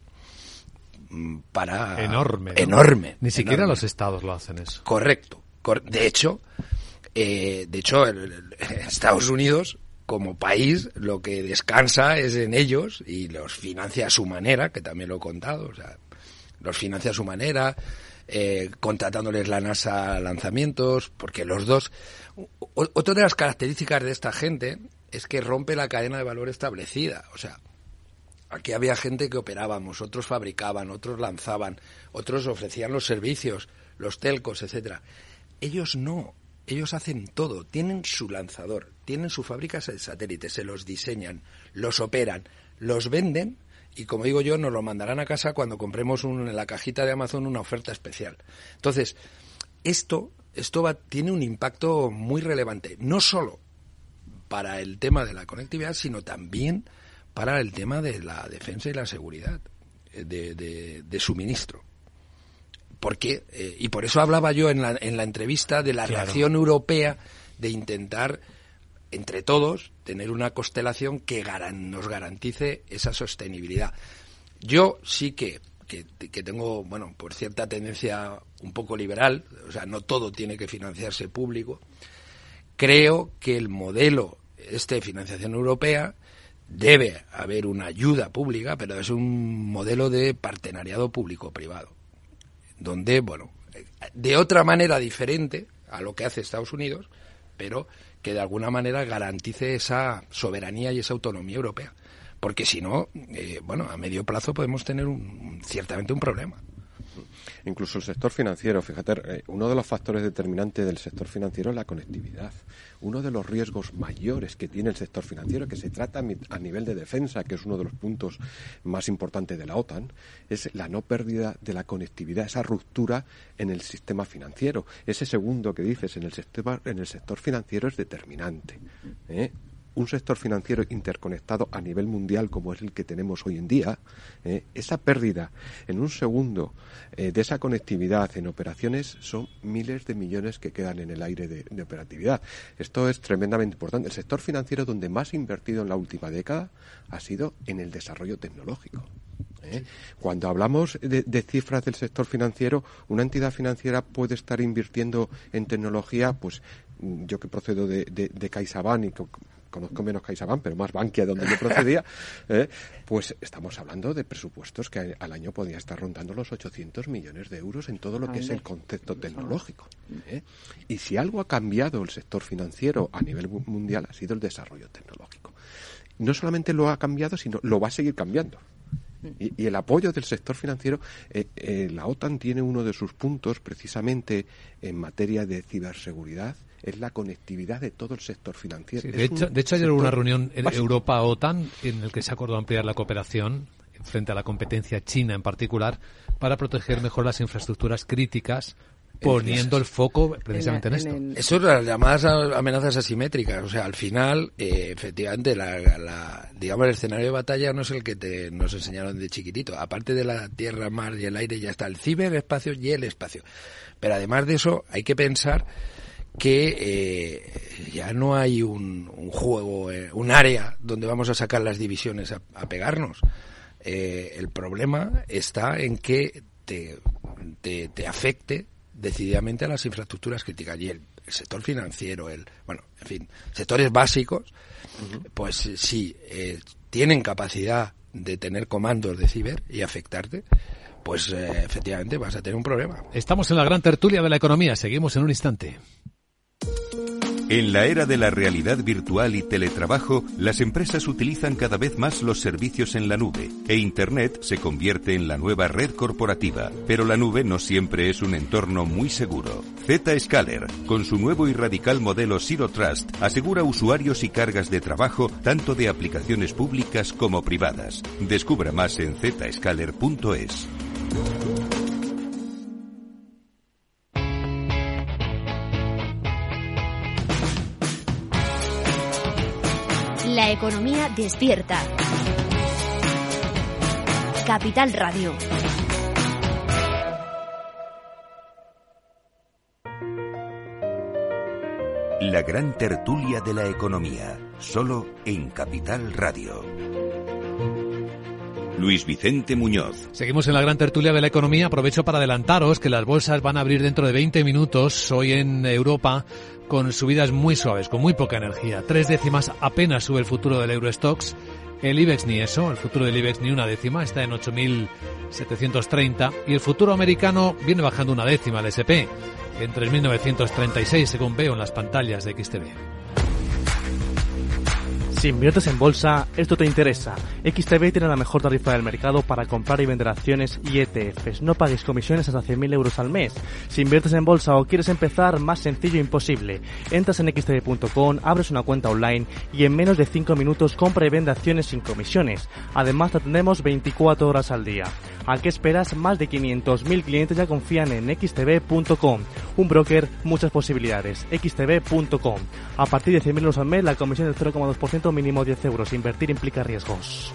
mm, para enorme enorme ni siquiera los estados lo hacen eso. Correcto de hecho eh, de hecho Estados Unidos como país lo que descansa es en ellos y los financia a su manera que también lo he contado o sea los financia a su manera eh, contratándoles la NASA lanzamientos porque los dos otra de las características de esta gente es que rompe la cadena de valor establecida o sea Aquí había gente que operábamos, otros fabricaban, otros lanzaban, otros ofrecían los servicios, los telcos, etcétera. Ellos no, ellos hacen todo, tienen su lanzador, tienen sus fábricas de satélites, se los diseñan, los operan, los venden y como digo yo, nos lo mandarán a casa cuando compremos en la cajita de Amazon una oferta especial. Entonces, esto, esto va, tiene un impacto muy relevante, no solo para el tema de la conectividad, sino también para el tema de la defensa y la seguridad eh, de, suministro. Porque, eh, y por eso hablaba yo en la, en la entrevista de la reacción europea de intentar, entre todos, tener una constelación que nos garantice esa sostenibilidad. Yo sí que, que, que, tengo, bueno, por cierta tendencia un poco liberal, o sea, no todo tiene que financiarse público, creo que el modelo este de financiación europea debe haber una ayuda pública, pero es un modelo de partenariado público-privado, donde, bueno, de otra manera diferente a lo que hace Estados Unidos, pero que de alguna manera garantice esa soberanía y esa autonomía europea. Porque si no, eh, bueno, a medio plazo podemos tener un, ciertamente un problema. Incluso el sector financiero, fíjate, eh, uno de los factores determinantes del sector financiero es la conectividad. Uno de los riesgos mayores que tiene el sector financiero, que se trata a nivel de defensa, que es uno de los puntos más importantes de la OTAN, es la no pérdida de la conectividad, esa ruptura en el sistema financiero. Ese segundo que dices en el, sistema, en el sector financiero es determinante. ¿eh? Un sector financiero interconectado a nivel mundial como es el que tenemos hoy en día, eh, esa pérdida en un segundo eh, de esa conectividad en operaciones son miles de millones que quedan en el aire de, operatividad. Esto es tremendamente importante. El sector financiero donde más ha invertido en la última década ha sido en el desarrollo tecnológico. ¿eh? Cuando hablamos de, cifras del sector financiero, una entidad financiera puede estar invirtiendo en tecnología, pues yo que procedo de, de, de CaixaBank y conozco menos CaixaBank, pero más Bankia, donde yo procedía, ¿eh? pues estamos hablando de presupuestos que al año podía estar rondando los 800 millones de euros en todo lo que es el concepto tecnológico. ¿eh? Y si algo ha cambiado el sector financiero a nivel mundial ha sido el desarrollo tecnológico. No solamente lo ha cambiado, sino lo va a seguir cambiando. Y, el apoyo del sector financiero, eh, la OTAN tiene uno de sus puntos precisamente en materia de ciberseguridad es la conectividad de todo el sector financiero. de, hecho, de hecho, ayer hubo una reunión en Europa-OTAN en el que se acordó ampliar la cooperación frente a la competencia china en particular para proteger mejor las infraestructuras críticas poniendo el foco precisamente en, esto. Eso es las llamadas amenazas asimétricas. O sea, al final, eh, efectivamente, la, digamos, el escenario de batalla no es el que te, nos enseñaron de chiquitito. Aparte de la tierra, mar y el aire, ya está el ciberespacio y el espacio. Pero además de eso, hay que pensar que eh, ya no hay un, juego, eh, un área donde vamos a sacar las divisiones a, pegarnos. Eh, el problema está en que te, te, afecte decididamente a las infraestructuras críticas y el, sector financiero, el bueno, en fin, sectores básicos, pues sí, tienen capacidad de tener comandos de ciber y afectarte, pues efectivamente vas a tener un problema. Estamos en la gran tertulia de la economía, seguimos en un instante. En la era de la realidad virtual y teletrabajo, las empresas utilizan cada vez más los servicios en la nube e Internet se convierte en la nueva red corporativa. Pero la nube no siempre es un entorno muy seguro. Zscaler, con su nuevo y radical modelo Zero Trust, asegura usuarios y cargas de trabajo tanto de aplicaciones públicas como privadas. Descubra más en zscaler.es. La economía despierta. Capital Radio. La gran tertulia de la economía, solo en Capital Radio. Luis Vicente Muñoz. Seguimos en la gran tertulia de la economía. Aprovecho para adelantaros que las bolsas van a abrir dentro de 20 minutos hoy en Europa con subidas muy suaves, con muy poca energía. Tres décimas apenas sube el futuro del Eurostox. El IBEX ni eso, el futuro del IBEX ni una décima, está en 8.730 y el futuro americano viene bajando una décima, el SP, en 3.936 según veo en las pantallas de XTV. Si inviertes en bolsa, esto te interesa. XTB tiene la mejor tarifa del mercado para comprar y vender acciones y ETFs. No pagues comisiones hasta 100.000 euros al mes. Si inviertes en bolsa o quieres empezar, más sencillo imposible. Entras en xtb.com, abres una cuenta online y en menos de 5 minutos compra y vende acciones sin comisiones. Además, te atendemos 24 horas al día. ¿A qué esperas? Más de 500.000 clientes ya confían en xtb.com. Un broker, muchas posibilidades. xtb.com. A partir de 100.000 euros al mes, la comisión del 0,2% mínimo 10 euros. Invertir implica riesgos.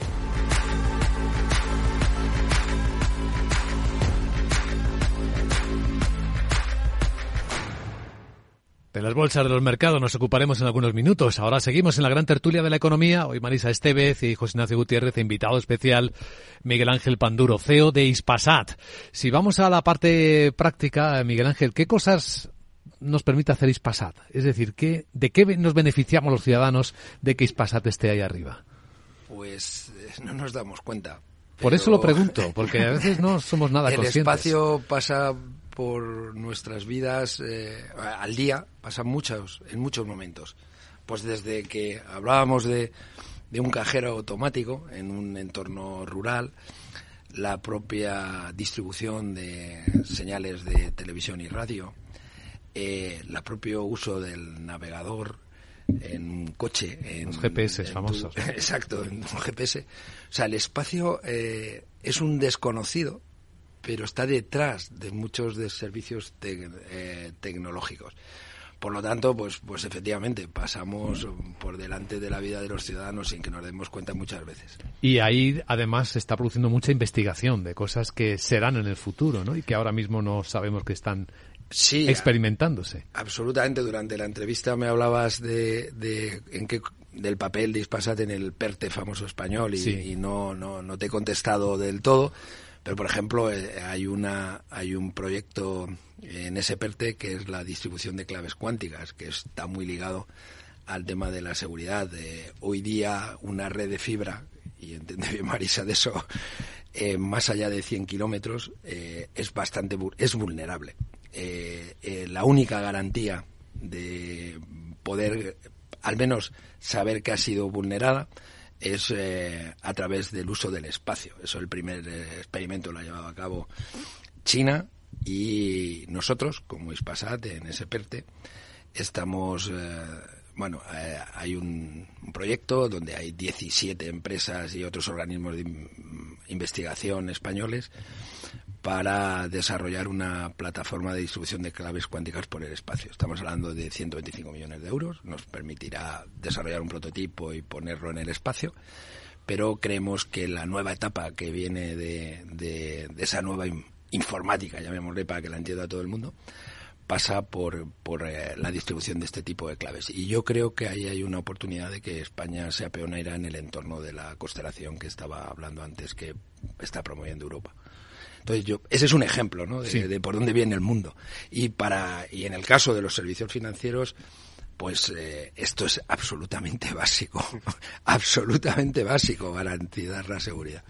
De las bolsas de los mercados nos ocuparemos en algunos minutos. Ahora seguimos en la gran tertulia de la economía. Hoy Marisa Estevez y José Ignacio Gutiérrez, invitado especial Miguel Ángel Panduro, CEO de Ispasat. Si vamos a la parte práctica, Miguel Ángel, ¿qué cosas nos permite hacer Ispasat? Es decir, ¿qué, ¿de qué nos beneficiamos los ciudadanos de que Ispasat esté ahí arriba? Pues eh, no nos damos cuenta. Por eso lo pregunto, porque a veces no somos nada el conscientes. El espacio pasa por nuestras vidas eh, al día, pasa muchos, en muchos momentos. Pues desde que hablábamos de, de un cajero automático en un entorno rural, la propia distribución de señales de televisión y radio, eh, el propio uso del navegador en un coche. En, Los GPS famosos. exacto, en un GPS. O sea, el espacio eh, es un desconocido, pero está detrás de muchos de servicios eh, tecnológicos. Por lo tanto, pues, pues efectivamente pasamos por delante de la vida de los ciudadanos sin que nos demos cuenta muchas veces. Y ahí además se está produciendo mucha investigación de cosas que serán en el futuro, ¿no? Y que ahora mismo no sabemos que están sí, experimentándose. Absolutamente. Durante la entrevista me hablabas de, de en qué del papel de Ispasat en el PERTE famoso español y, Sí. y no, no, no te he contestado del todo. Pero, por ejemplo, eh, hay, una, hay un proyecto en ese PERTE que es la distribución de claves cuánticas, que está muy ligado al tema de la seguridad. Eh, hoy día una red de fibra, y entiende bien Marisa de eso, eh, más allá de 100 kilómetros, eh, es bastante es vulnerable. Eh, eh, la única garantía de poder, al menos, saber que ha sido vulnerada es eh, a través del uso del espacio. Eso el primer eh, experimento lo ha llevado a cabo China y nosotros, como Ispasat, en ese PERTE, estamos, eh, bueno, hay un, proyecto donde hay 17 empresas y otros organismos de in- investigación españoles para desarrollar una plataforma de distribución de claves cuánticas por el espacio. Estamos hablando de 125 millones de euros. Nos permitirá desarrollar un prototipo y ponerlo en el espacio. Pero creemos que la nueva etapa que viene de, esa nueva in- informática, llamémosle para que la entienda todo el mundo, pasa por, por eh, la distribución de este tipo de claves. Y yo creo que ahí hay una oportunidad de que España sea pionera en el entorno de la constelación que estaba hablando antes, que está promoviendo Europa. Entonces yo, ese es un ejemplo, ¿no? De, Sí. de por dónde viene el mundo. Y para, y en el caso de los servicios financieros, pues eh, esto es absolutamente básico, absolutamente básico, garantizar la seguridad.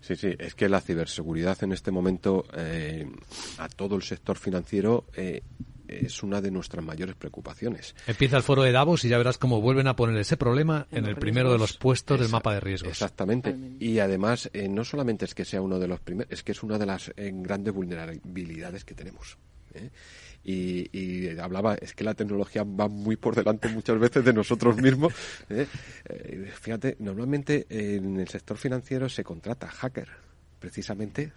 Sí, sí, es que la ciberseguridad en este momento eh, a todo el sector financiero eh, es una de nuestras mayores preocupaciones. Empieza el foro de Davos y ya verás cómo vuelven a poner ese problema en, el primero de los puestos del mapa de riesgos. Exactamente. Y además, eh, no solamente es que sea uno de los primeros, es que es una de las eh, grandes vulnerabilidades que tenemos. ¿eh? Y, hablaba, es que la tecnología va muy por delante muchas veces de nosotros mismos. fíjate, normalmente en el sector financiero se contrata hacker, precisamente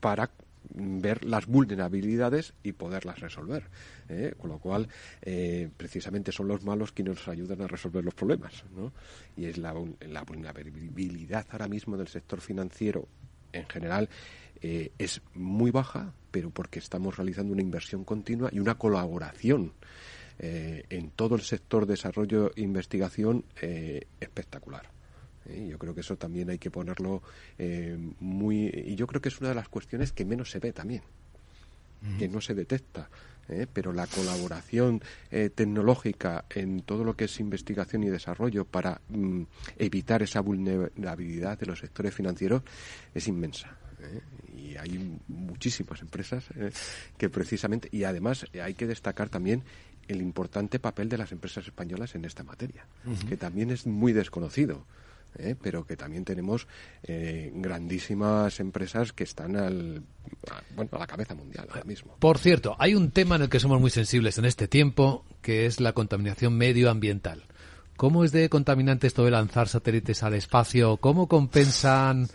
para ver las vulnerabilidades y poderlas resolver. ¿eh? Con lo cual, eh, precisamente son los malos quienes nos ayudan a resolver los problemas. ¿no? Y es la, la, vulnerabilidad ahora mismo del sector financiero en general eh, es muy baja, pero porque estamos realizando una inversión continua y una colaboración en todo el sector desarrollo e investigación espectacular. ¿Eh? Yo creo que eso también hay que ponerlo eh, muy. Y yo creo que es una de las cuestiones que menos se ve también, que no se detecta. ¿eh? Pero la colaboración tecnológica en todo lo que es investigación y desarrollo para mm, evitar esa vulnerabilidad de los sectores financieros es inmensa. Y hay muchísimas empresas que precisamente. Y además hay que destacar también el importante papel de las empresas españolas en esta materia, que también es muy desconocido. ¿Eh? pero que también tenemos eh, grandísimas empresas que están al, a, bueno, a la cabeza mundial ahora mismo. Por cierto, hay un tema en el que somos muy sensibles en este tiempo, que es la contaminación medioambiental. ¿Cómo es de contaminante esto de lanzar satélites al espacio? ¿Cómo compensan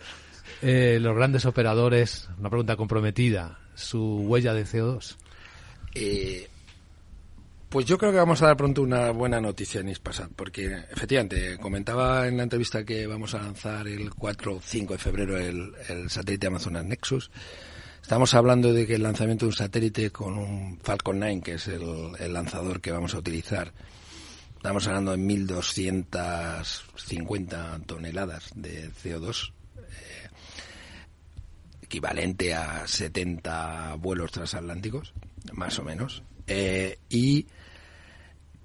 eh, los grandes operadores, una pregunta comprometida, su huella de CO2? Eh, pues yo creo que vamos a dar pronto una buena noticia en Ispasat, porque efectivamente comentaba en la entrevista que vamos a lanzar el 4 o 5 de febrero el, satélite Amazonas Nexus. Estamos hablando de que el lanzamiento de un satélite con un Falcon 9, que es el, lanzador que vamos a utilizar, estamos hablando de 1.250 toneladas de CO2, eh, equivalente a 70 vuelos transatlánticos, más o menos. Eh, y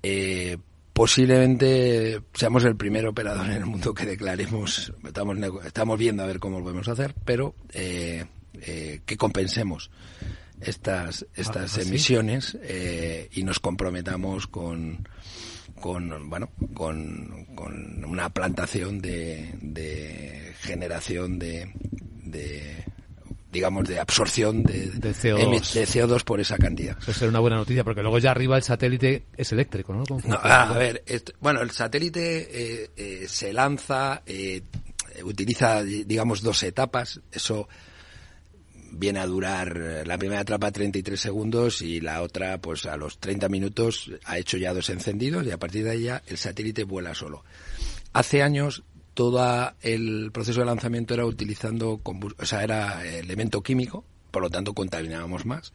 eh, posiblemente seamos el primer operador en el mundo que declaremos, estamos, estamos viendo a ver cómo lo podemos hacer, pero eh, eh, que compensemos estas, estas ah, emisiones y nos comprometamos con, con bueno con, con una plantación de, de generación de, de digamos, de absorción de, CO2. por esa cantidad. Eso será una buena noticia, porque luego ya arriba el satélite es eléctrico, ¿no? a ver, bueno, el satélite eh, eh, se lanza, eh, utiliza, digamos, dos etapas. Eso viene a durar la primera etapa 33 segundos y la otra, pues a los 30 minutos, ha hecho ya dos encendidos y a partir de ahí ya el satélite vuela solo. Hace años todo el proceso de lanzamiento era utilizando, o sea, era elemento químico, por lo tanto contaminábamos más.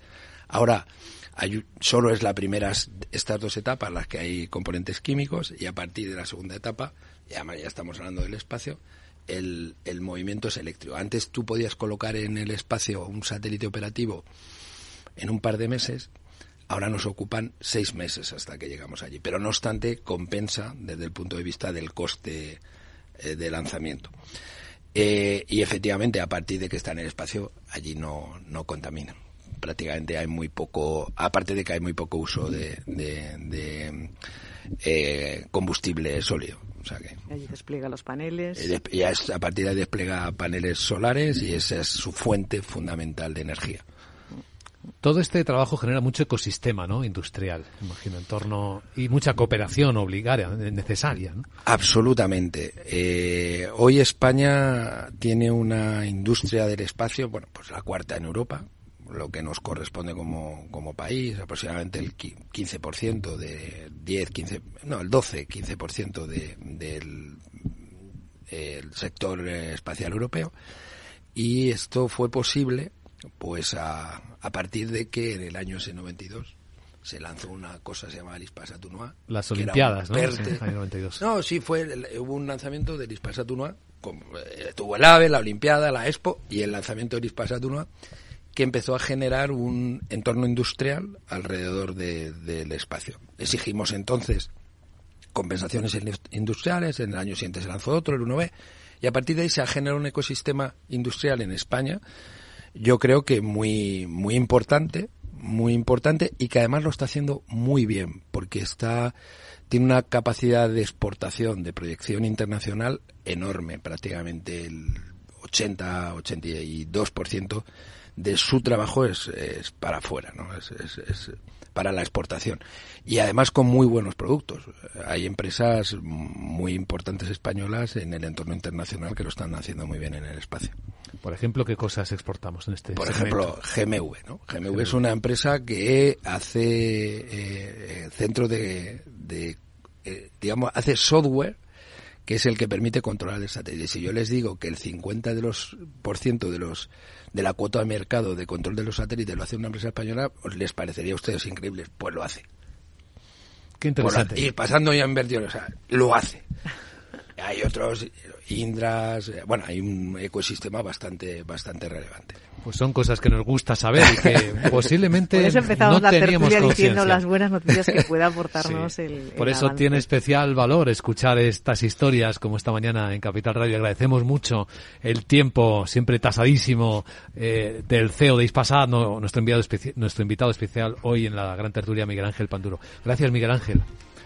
Ahora, hay, solo es la primera, estas dos etapas las que hay componentes químicos y a partir de la segunda etapa, ya, ya estamos hablando del espacio, el, el movimiento es eléctrico. Antes tú podías colocar en el espacio un satélite operativo en un par de meses, ahora nos ocupan seis meses hasta que llegamos allí. Pero no obstante, compensa desde el punto de vista del coste eh, de lanzamiento. Eh, y efectivamente, a partir de que está en el espacio, allí no, no contamina. Prácticamente hay muy poco, aparte de que hay muy poco uso de, de, eh, combustible sólido. O sea que, allí despliega los paneles. Ya a partir de ahí despliega paneles solares y esa es su fuente fundamental de energía. Todo este trabajo genera mucho ecosistema ¿no? industrial, imagino, en torno y mucha cooperación obligada, necesaria. Absolutamente. Eh, hoy España tiene una industria del espacio, bueno, pues la cuarta en Europa, lo que nos corresponde como, como país, aproximadamente el 15% de 10, 15, no, el 12, 15% de, del el sector espacial europeo. Y esto fue posible pues a, a partir de que en el año 92 se lanzó una cosa que se llamaba Lispasatunoa Las Olimpiadas, ¿no? Sí, año 92. No, sí, fue, hubo un lanzamiento de Lispasatunoa, eh, Tuvo el AVE, la Olimpiada, la Expo y el lanzamiento de Lispasatunua que empezó a generar un entorno industrial alrededor del de, espacio. Exigimos entonces compensaciones industriales, en el año siguiente se lanzó otro, el 1B, y a partir de ahí se ha generado un ecosistema industrial en España yo creo que muy, muy importante, muy importante y que además lo está haciendo muy bien porque está tiene una capacidad de exportación, de proyección internacional enorme, prácticamente el 80-82% de su trabajo es, es para afuera, ¿no? Es, es, es, para la exportación. Y además con muy buenos productos. Hay empresas muy importantes españolas en el entorno internacional que lo están haciendo muy bien en el espacio. Por ejemplo, ¿qué cosas exportamos en este Por segmento? ejemplo, GMV, ¿no? GMV, GMV, es una empresa que hace eh, centro de, de eh, digamos, hace software que es el que permite controlar el satélite. Si yo les digo que el 50 de los por ciento de los de la cuota de mercado de control de los satélites lo hace una empresa española, os les parecería a ustedes increíble, pues lo hace. Qué interesante. Pues, y pasando ya a invertir, o sea, lo hace. Hay otros, Indras, bueno, hay un ecosistema bastante bastante relevante. Pues son cosas que nos gusta saber y que posiblemente Por eso empezamos no la teníamos tertulia diciendo las buenas noticias que pueda aportarnos Sí. el, Por el eso avance. tiene especial valor escuchar estas historias como esta mañana en Capital Radio. Agradecemos mucho el tiempo siempre tasadísimo eh, del CEO de Ispasat, no- nuestro, enviado especi- nuestro invitado especial hoy en la gran tertulia, Miguel Ángel Panduro. Gracias, Miguel Ángel.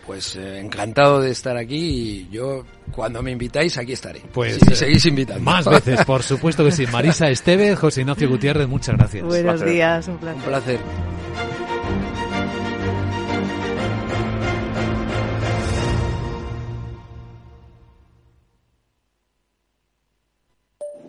Pues eh, encantado de estar aquí y yo cuando me invitáis aquí estaré. Pues si me eh, seguís invitando. Más veces, por supuesto que sí. Marisa Estevez, José Ignacio Gutiérrez, muchas gracias. Buenos días, un placer. Un placer.